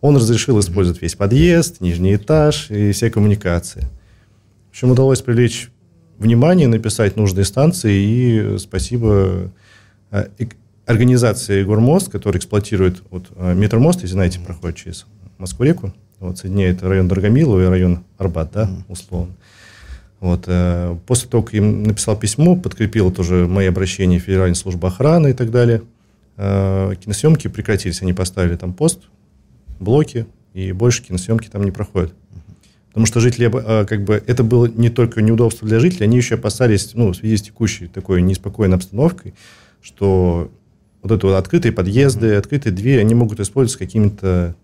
он разрешил использовать весь подъезд, нижний этаж и все коммуникации. В общем, удалось привлечь внимание, написать нужные станции, и спасибо э, организации «Гормост», которая эксплуатирует вот, э, метромост, если знаете, проходит через Москву-реку, вот, соединяет район Дорогомилово и район Арбат, да, условно. Вот, э, после того, как им написал письмо, подкрепил тоже мои обращения в Федеральную службу охраны и так далее, киносъемки прекратились. Они поставили там пост блоки, и больше киносъемки там не проходят. Потому что жители, а, как бы, это было не только неудобство для жителей, они еще опасались, ну, в связи с текущей такой неспокойной обстановкой, что вот это вот открытые подъезды, открытые двери, они могут использоваться какими-то,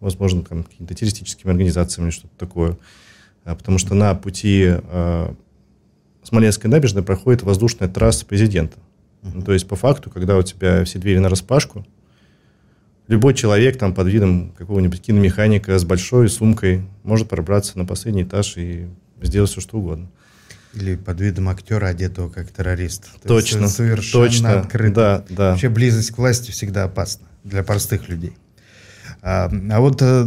возможно, там, какими-то террористическими организациями, что-то такое. А, потому что на пути э, Смоленской набережной проходит воздушная трасса президента. Uh-huh. Ну, то есть, по факту, когда у тебя все двери на распашку, любой человек там под видом какого-нибудь киномеханика с большой сумкой может пробраться на последний этаж и сделать все, что угодно. Или под видом актера, одетого как террорист. То точно. Совершенно точно, открыто. Да, да. Вообще близость к власти всегда опасна для простых людей. А, а вот а,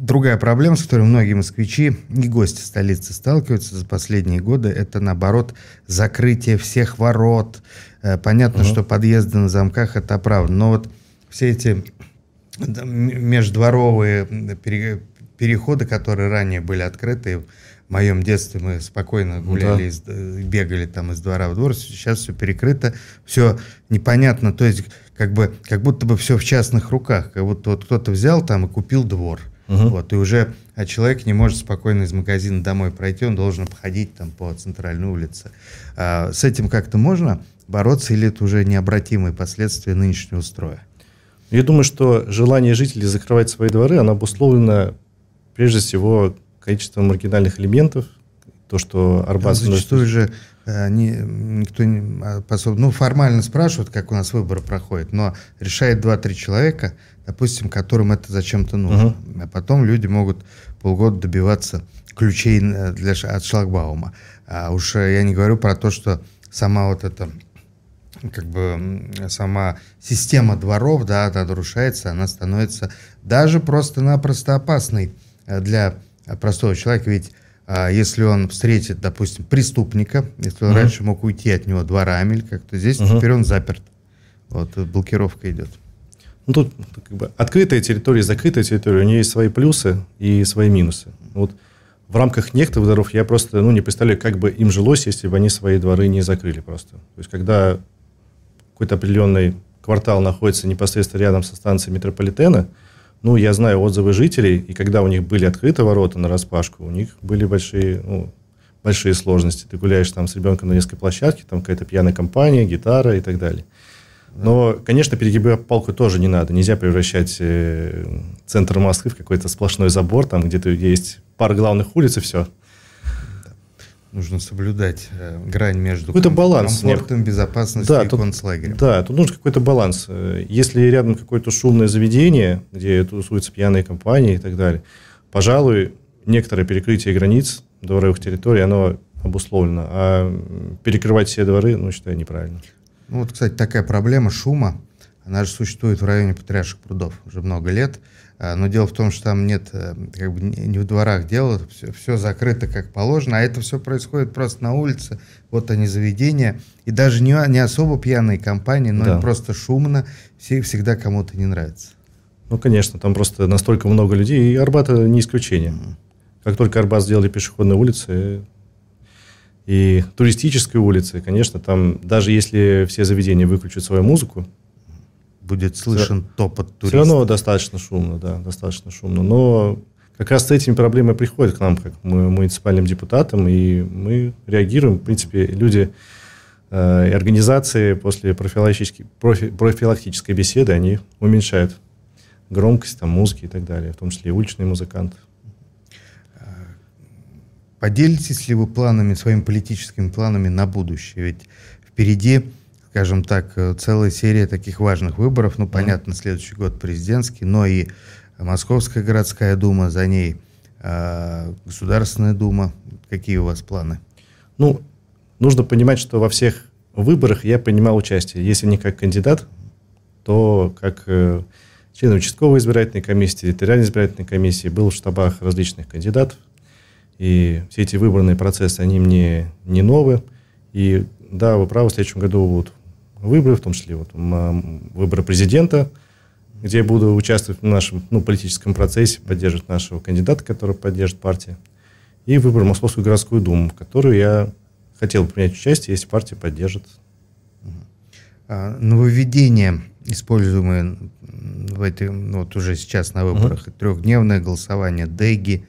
другая проблема, с которой многие москвичи и гости столицы сталкиваются за последние годы, это, наоборот, закрытие всех ворот. А, понятно, угу. что подъезды на замках – это правда. Но вот все эти междворовые переходы, которые ранее были открыты, в моем детстве мы спокойно гуляли, да. из, бегали там из двора в двор, сейчас все перекрыто, все непонятно, то есть как бы как будто бы все в частных руках, как будто вот кто-то взял там и купил двор, угу. вот и уже а человек не может спокойно из магазина домой пройти, он должен походить там по центральной улице. А, с этим как-то можно бороться или это уже необратимые последствия нынешнего строя? Я думаю, что желание жителей закрывать свои дворы, оно обусловлено прежде всего количеством маргинальных элементов, то, что Арбат... Зачастую же не, никто не а, ну, формально спрашивают, как у нас выборы проходят, но решает 2-3 человека, допустим, которым это зачем-то нужно. Угу. А потом люди могут полгода добиваться ключей э, для, от шлагбаума. А уж я не говорю про то, что сама вот эта как бы сама система дворов, да, она нарушается, она становится даже просто-напросто опасной э, для простого человека, ведь если он встретит, допустим, преступника, если он uh-huh. раньше мог уйти от него дворами или как-то здесь, uh-huh. теперь он заперт. Вот блокировка идет. Ну, тут как бы открытая территория, закрытая территория, у нее есть свои плюсы и свои минусы. Вот в рамках некоторых дворов я просто ну, не представляю, как бы им жилось, если бы они свои дворы не закрыли просто. То есть, когда какой-то определенный квартал находится непосредственно рядом со станцией метрополитена, ну, я знаю отзывы жителей, и когда у них были открыты ворота на распашку, у них были большие, ну, большие сложности. Ты гуляешь там с ребенком на детской площадке, там какая-то пьяная компания, гитара и так далее. Но, конечно, перегибать палку тоже не надо. Нельзя превращать э, центр Москвы в какой-то сплошной забор, там где-то есть пара главных улиц и все нужно соблюдать э, грань между какой-то баланс, комфортом, безопасностью да, и тут, концлагерем. Да, тут нужен какой-то баланс. Э, если рядом какое-то шумное заведение, где тусуются пьяные компании и так далее, пожалуй, некоторое перекрытие границ дворовых территорий, оно обусловлено. А перекрывать все дворы, ну, считаю, неправильно. Ну, вот, кстати, такая проблема шума, она же существует в районе Патриарших прудов уже много лет. А, но дело в том, что там нет, э, как бы не в дворах делают, все, все закрыто как положено, а это все происходит просто на улице. Вот они заведения. И даже не, не особо пьяные компании, но да. просто шумно, все, всегда кому-то не нравится. Ну, конечно, там просто настолько много людей, и Арбат не исключение. Как только Арбат сделали пешеходные улицы и туристические улицы, конечно, там даже если все заведения выключат свою музыку, будет слышен все, топот туристов. Все равно достаточно шумно, да, достаточно шумно. Но как раз с этими проблемами приходят к нам, как мы, муниципальным депутатам, и мы реагируем. В принципе, люди э, и организации после профилактической, профи, профилактической беседы, они уменьшают громкость там, музыки и так далее, в том числе и уличные музыканты. Поделитесь ли вы планами, своими политическими планами на будущее? Ведь впереди, скажем так, целая серия таких важных выборов. Ну, понятно, следующий год президентский, но и Московская городская дума, за ней э, Государственная дума. Какие у вас планы? Ну, нужно понимать, что во всех выборах я принимал участие. Если не как кандидат, то как э, член участковой избирательной комиссии, территориальной избирательной комиссии, был в штабах различных кандидатов. И все эти выборные процессы, они мне не новые. И да, вы правы, в следующем году будут выборы, в том числе вот, выборы президента, где я буду участвовать в нашем ну, политическом процессе, поддерживать нашего кандидата, который поддержит партия. И выборы Московскую городскую думу, в которую я хотел бы принять участие, если партия поддержит. А, нововведение, используемое в этой, ну, вот уже сейчас на выборах, uh трехдневное голосование, ДЭГи,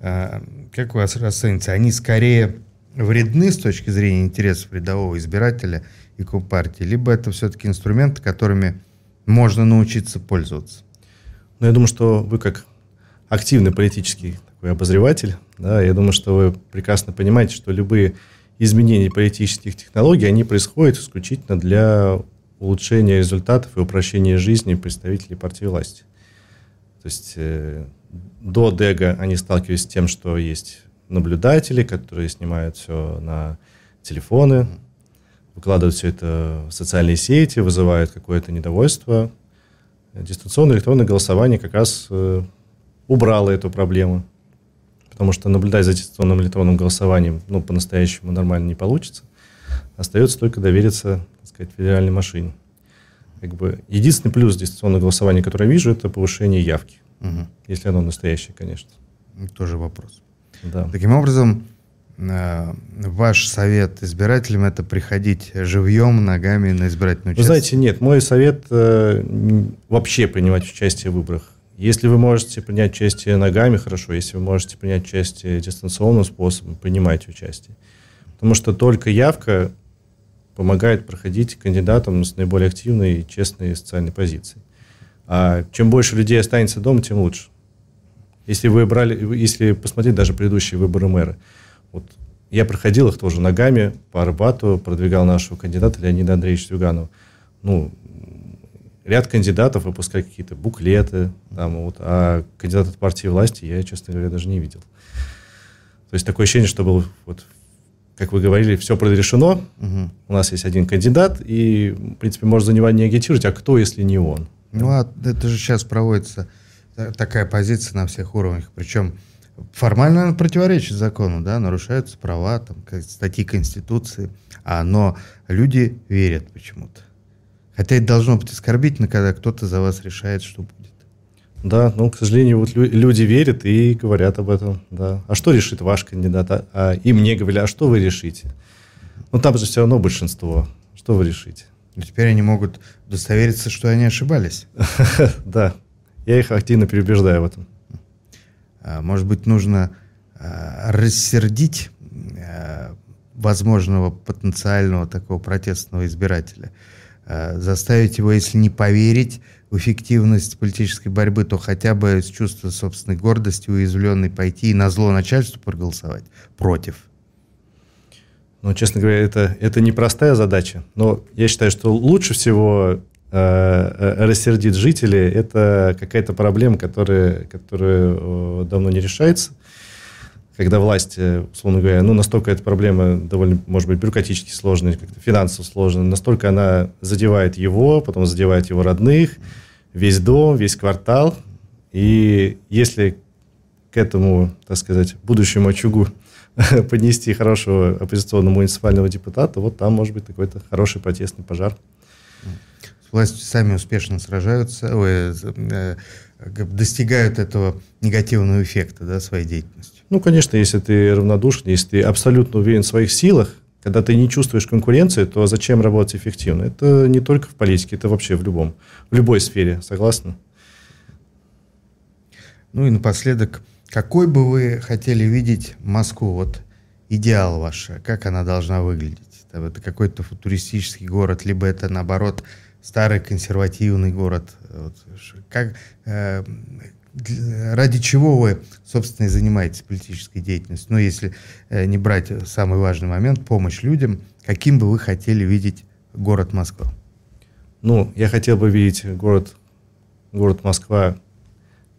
а, как у вас расцените, они скорее вредны с точки зрения интересов рядового избирателя и Компартии, либо это все-таки инструменты, которыми можно научиться пользоваться? Ну, я думаю, что вы как активный политический такой обозреватель, да, я думаю, что вы прекрасно понимаете, что любые изменения политических технологий, они происходят исключительно для улучшения результатов и упрощения жизни представителей партии власти. То есть э, до Дега они сталкивались с тем, что есть наблюдатели, которые снимают все на телефоны, выкладывают все это в социальные сети, вызывают какое-то недовольство. Дистанционное электронное голосование как раз э, убрало эту проблему. Потому что наблюдать за дистанционным электронным голосованием ну, по-настоящему нормально не получится. Остается только довериться, так сказать, федеральной машине. Как бы единственный плюс дистанционного голосования, который я вижу, это повышение явки. Угу. Если оно настоящее, конечно. Тоже вопрос. Да. Таким образом, ваш совет избирателям это приходить живьем, ногами на избирательную участок? Вы знаете, нет. Мой совет э, вообще принимать участие в выборах. Если вы можете принять участие ногами, хорошо. Если вы можете принять участие дистанционным способом, принимайте участие. Потому что только явка помогает проходить кандидатам с наиболее активной и честной социальной позицией. А чем больше людей останется дома, тем лучше. Если вы брали, если посмотреть даже предыдущие выборы мэра, вот я проходил их тоже ногами по Арбату, продвигал нашего кандидата Леонида Андреевича Зюганова. Ну, ряд кандидатов выпускали какие-то буклеты, там, вот, а кандидат от партии власти я, честно говоря, даже не видел. То есть такое ощущение, что был, вот, как вы говорили, все предрешено, угу. у нас есть один кандидат, и, в принципе, можно за него не агитировать, а кто, если не он? Ну, а это же сейчас проводится такая позиция на всех уровнях. Причем формально она противоречит закону, да, нарушаются права, там, статьи Конституции, а, но люди верят почему-то. Хотя это должно быть оскорбительно, когда кто-то за вас решает, что будет. Да, ну, к сожалению, вот люди верят и говорят об этом, да. А что решит ваш кандидат? А, а и мне говорили, а что вы решите? Ну, там же все равно большинство. Что вы решите? Но теперь они могут удостовериться, что они ошибались. (laughs) Да, я их активно переубеждаю в этом. А, может быть, нужно а, рассердить а, возможного потенциального такого протестного избирателя, заставить его, если не поверить в эффективность политической борьбы, то хотя бы с чувства собственной гордости, уязвленной, пойти и на зло начальству проголосовать против – ну, честно говоря, это, это непростая задача. Но я считаю, что лучше всего э, э рассердить жителей – это какая-то проблема, которая, которая э, давно не решается. Когда власть, условно говоря, ну, настолько эта проблема довольно, может быть, бюрократически сложная, как-то финансово сложная, настолько она задевает его, потом задевает его родных, весь дом, весь квартал. И если к этому, так сказать, будущему очагу (laughs) поднести хорошего оппозиционного муниципального депутата, вот там может быть какой-то хороший протестный пожар. Властью сами успешно сражаются, ой, э, достигают этого негативного эффекта да, своей деятельностью. Ну, конечно, если ты равнодушен, если ты абсолютно уверен в своих силах, когда ты не чувствуешь конкуренции, то зачем работать эффективно? Это не только в политике, это вообще в любом, в любой сфере, согласны? Ну и напоследок, какой бы вы хотели видеть Москву? Вот идеал ваш, как она должна выглядеть? Это какой-то футуристический город, либо это, наоборот, старый консервативный город? Вот, как, э, ради чего вы, собственно, и занимаетесь политической деятельностью? Ну, если э, не брать самый важный момент, помощь людям, каким бы вы хотели видеть город Москва? Ну, я хотел бы видеть город, город Москва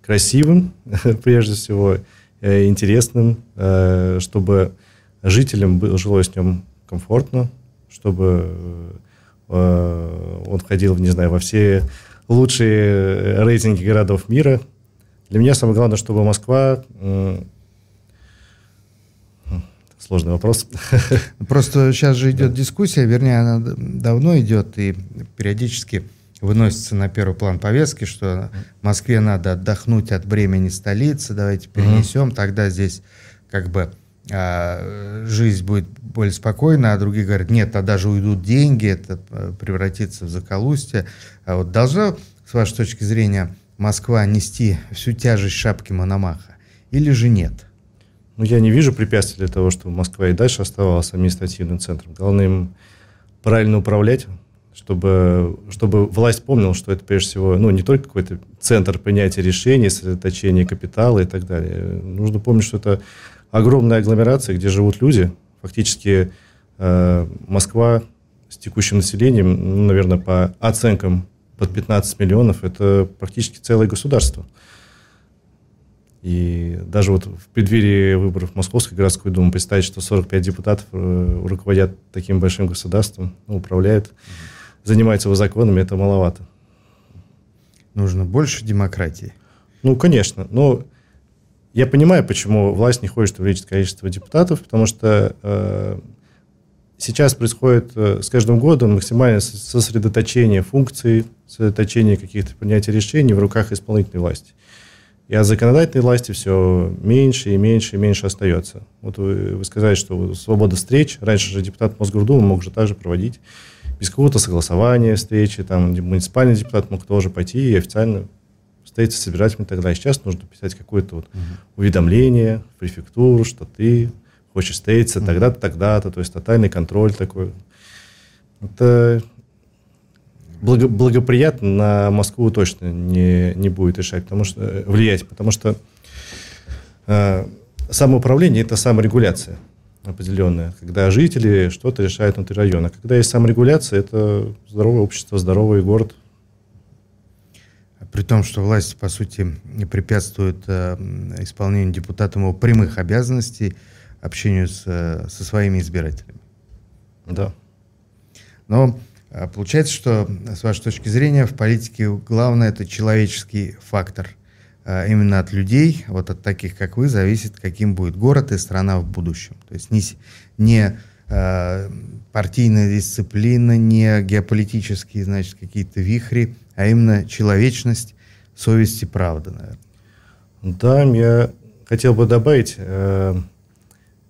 красивым, (laughs) прежде всего, э, интересным, э, чтобы жителям жилось в нем комфортно, чтобы э, он входил, не знаю, во все лучшие рейтинги городов мира. Для меня самое главное, чтобы Москва сложный вопрос. (laughs) Просто сейчас же идет дискуссия, вернее, она давно идет и периодически выносится на первый план повестки, что Москве надо отдохнуть от бремени столицы, давайте перенесем, угу. тогда здесь как бы а, жизнь будет более спокойна, а другие говорят, нет, тогда же уйдут деньги, это э, превратится в заколустье. А вот должна, с вашей точки зрения, Москва нести всю тяжесть шапки Мономаха или же нет? Ну, я не вижу препятствий для того, чтобы Москва и дальше оставалась административным центром. Главное им правильно управлять, чтобы, чтобы власть помнила, что это прежде всего ну, не только какой-то центр принятия решений, сосредоточения капитала и так далее. Нужно помнить, что это огромная агломерация, где живут люди. Фактически э, Москва с текущим населением, ну, наверное, по оценкам под 15 миллионов, это практически целое государство. И даже вот в преддверии выборов Московской городской думы представить, что 45 депутатов э, руководят таким большим государством, ну, управляют, mm-hmm. занимаются его законами, это маловато. Нужно больше демократии. Ну, конечно. Но я понимаю, почему власть не хочет увеличить количество депутатов, потому что э, сейчас происходит э, с каждым годом максимальное сосредоточение функций, сосредоточение каких-то принятий решений в руках исполнительной власти. И от законодательной власти все меньше и меньше и меньше остается. Вот вы, вы сказали, что свобода встреч. Раньше же депутат Мосгордумы мог же также проводить без какого-то согласования встречи. Там муниципальный депутат мог тоже пойти и официально встретиться с избирателями и так далее. Сейчас нужно писать какое-то вот угу. уведомление в префектуру, что ты хочешь встретиться угу. тогда-то, тогда-то. То есть тотальный контроль такой. Это благо, благоприятно на Москву точно не, не будет решать, потому что, э, влиять, потому что э, самоуправление – это саморегуляция определенная, когда жители что-то решают внутри района. Когда есть саморегуляция, это здоровое общество, здоровый город. При том, что власть, по сути, препятствует э, исполнению депутатом его прямых обязанностей, общению с, э, со своими избирателями. Да. Но а получается, что, с вашей точки зрения, в политике главное это человеческий фактор. Именно от людей, вот от таких, как вы, зависит, каким будет город и страна в будущем. То есть не, не э, партийная дисциплина, не геополитические, значит, какие-то вихри, а именно человечность, совесть и правда, наверное. Да, я хотел бы добавить, э,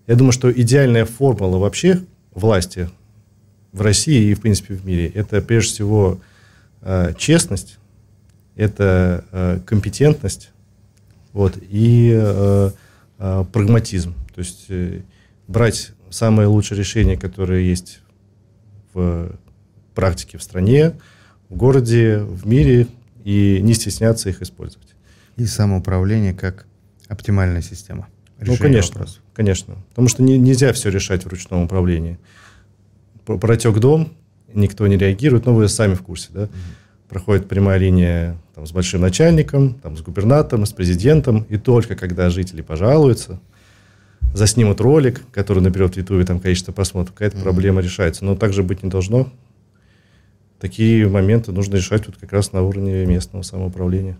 я думаю, что идеальная формула вообще власти в России и, в принципе, в мире, это прежде всего э, честность, это э, компетентность вот, и э, э, прагматизм. То есть э, брать самые лучшие решения, которые есть в практике в стране, в городе, в мире, и не стесняться их использовать. И самоуправление как оптимальная система. Ну, конечно, вопросов. конечно. Потому что не, нельзя все решать в ручном управлении протек дом, никто не реагирует, но вы сами в курсе, да? Проходит прямая линия там, с большим начальником, там, с губернатором, с президентом, и только когда жители пожалуются, заснимут ролик, который наберет в Ютубе там количество просмотров, какая-то mm-hmm. проблема решается. Но так же быть не должно. Такие моменты нужно решать вот как раз на уровне местного самоуправления.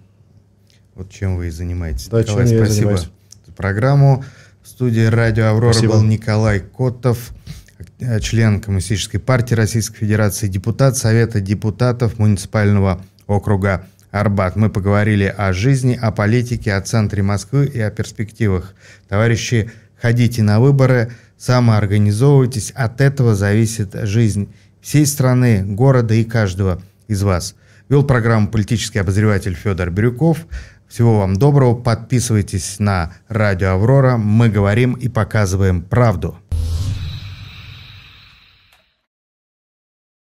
Вот чем вы и занимаетесь. Да, Николай, чем я спасибо занимаюсь. за программу. В студии радио «Аврора» спасибо. был Николай Котов. Э, член Коммунистической партии Российской Федерации, депутат Совета депутатов муниципального округа Арбат. Мы поговорили о жизни, о политике, о центре Москвы и о перспективах. Товарищи, ходите на выборы, самоорганизовывайтесь. От этого зависит жизнь всей страны, города и каждого из вас. Вел программу политический обозреватель Федор Бирюков. Всего вам доброго. Подписывайтесь на радио «Аврора». Мы говорим и показываем правду.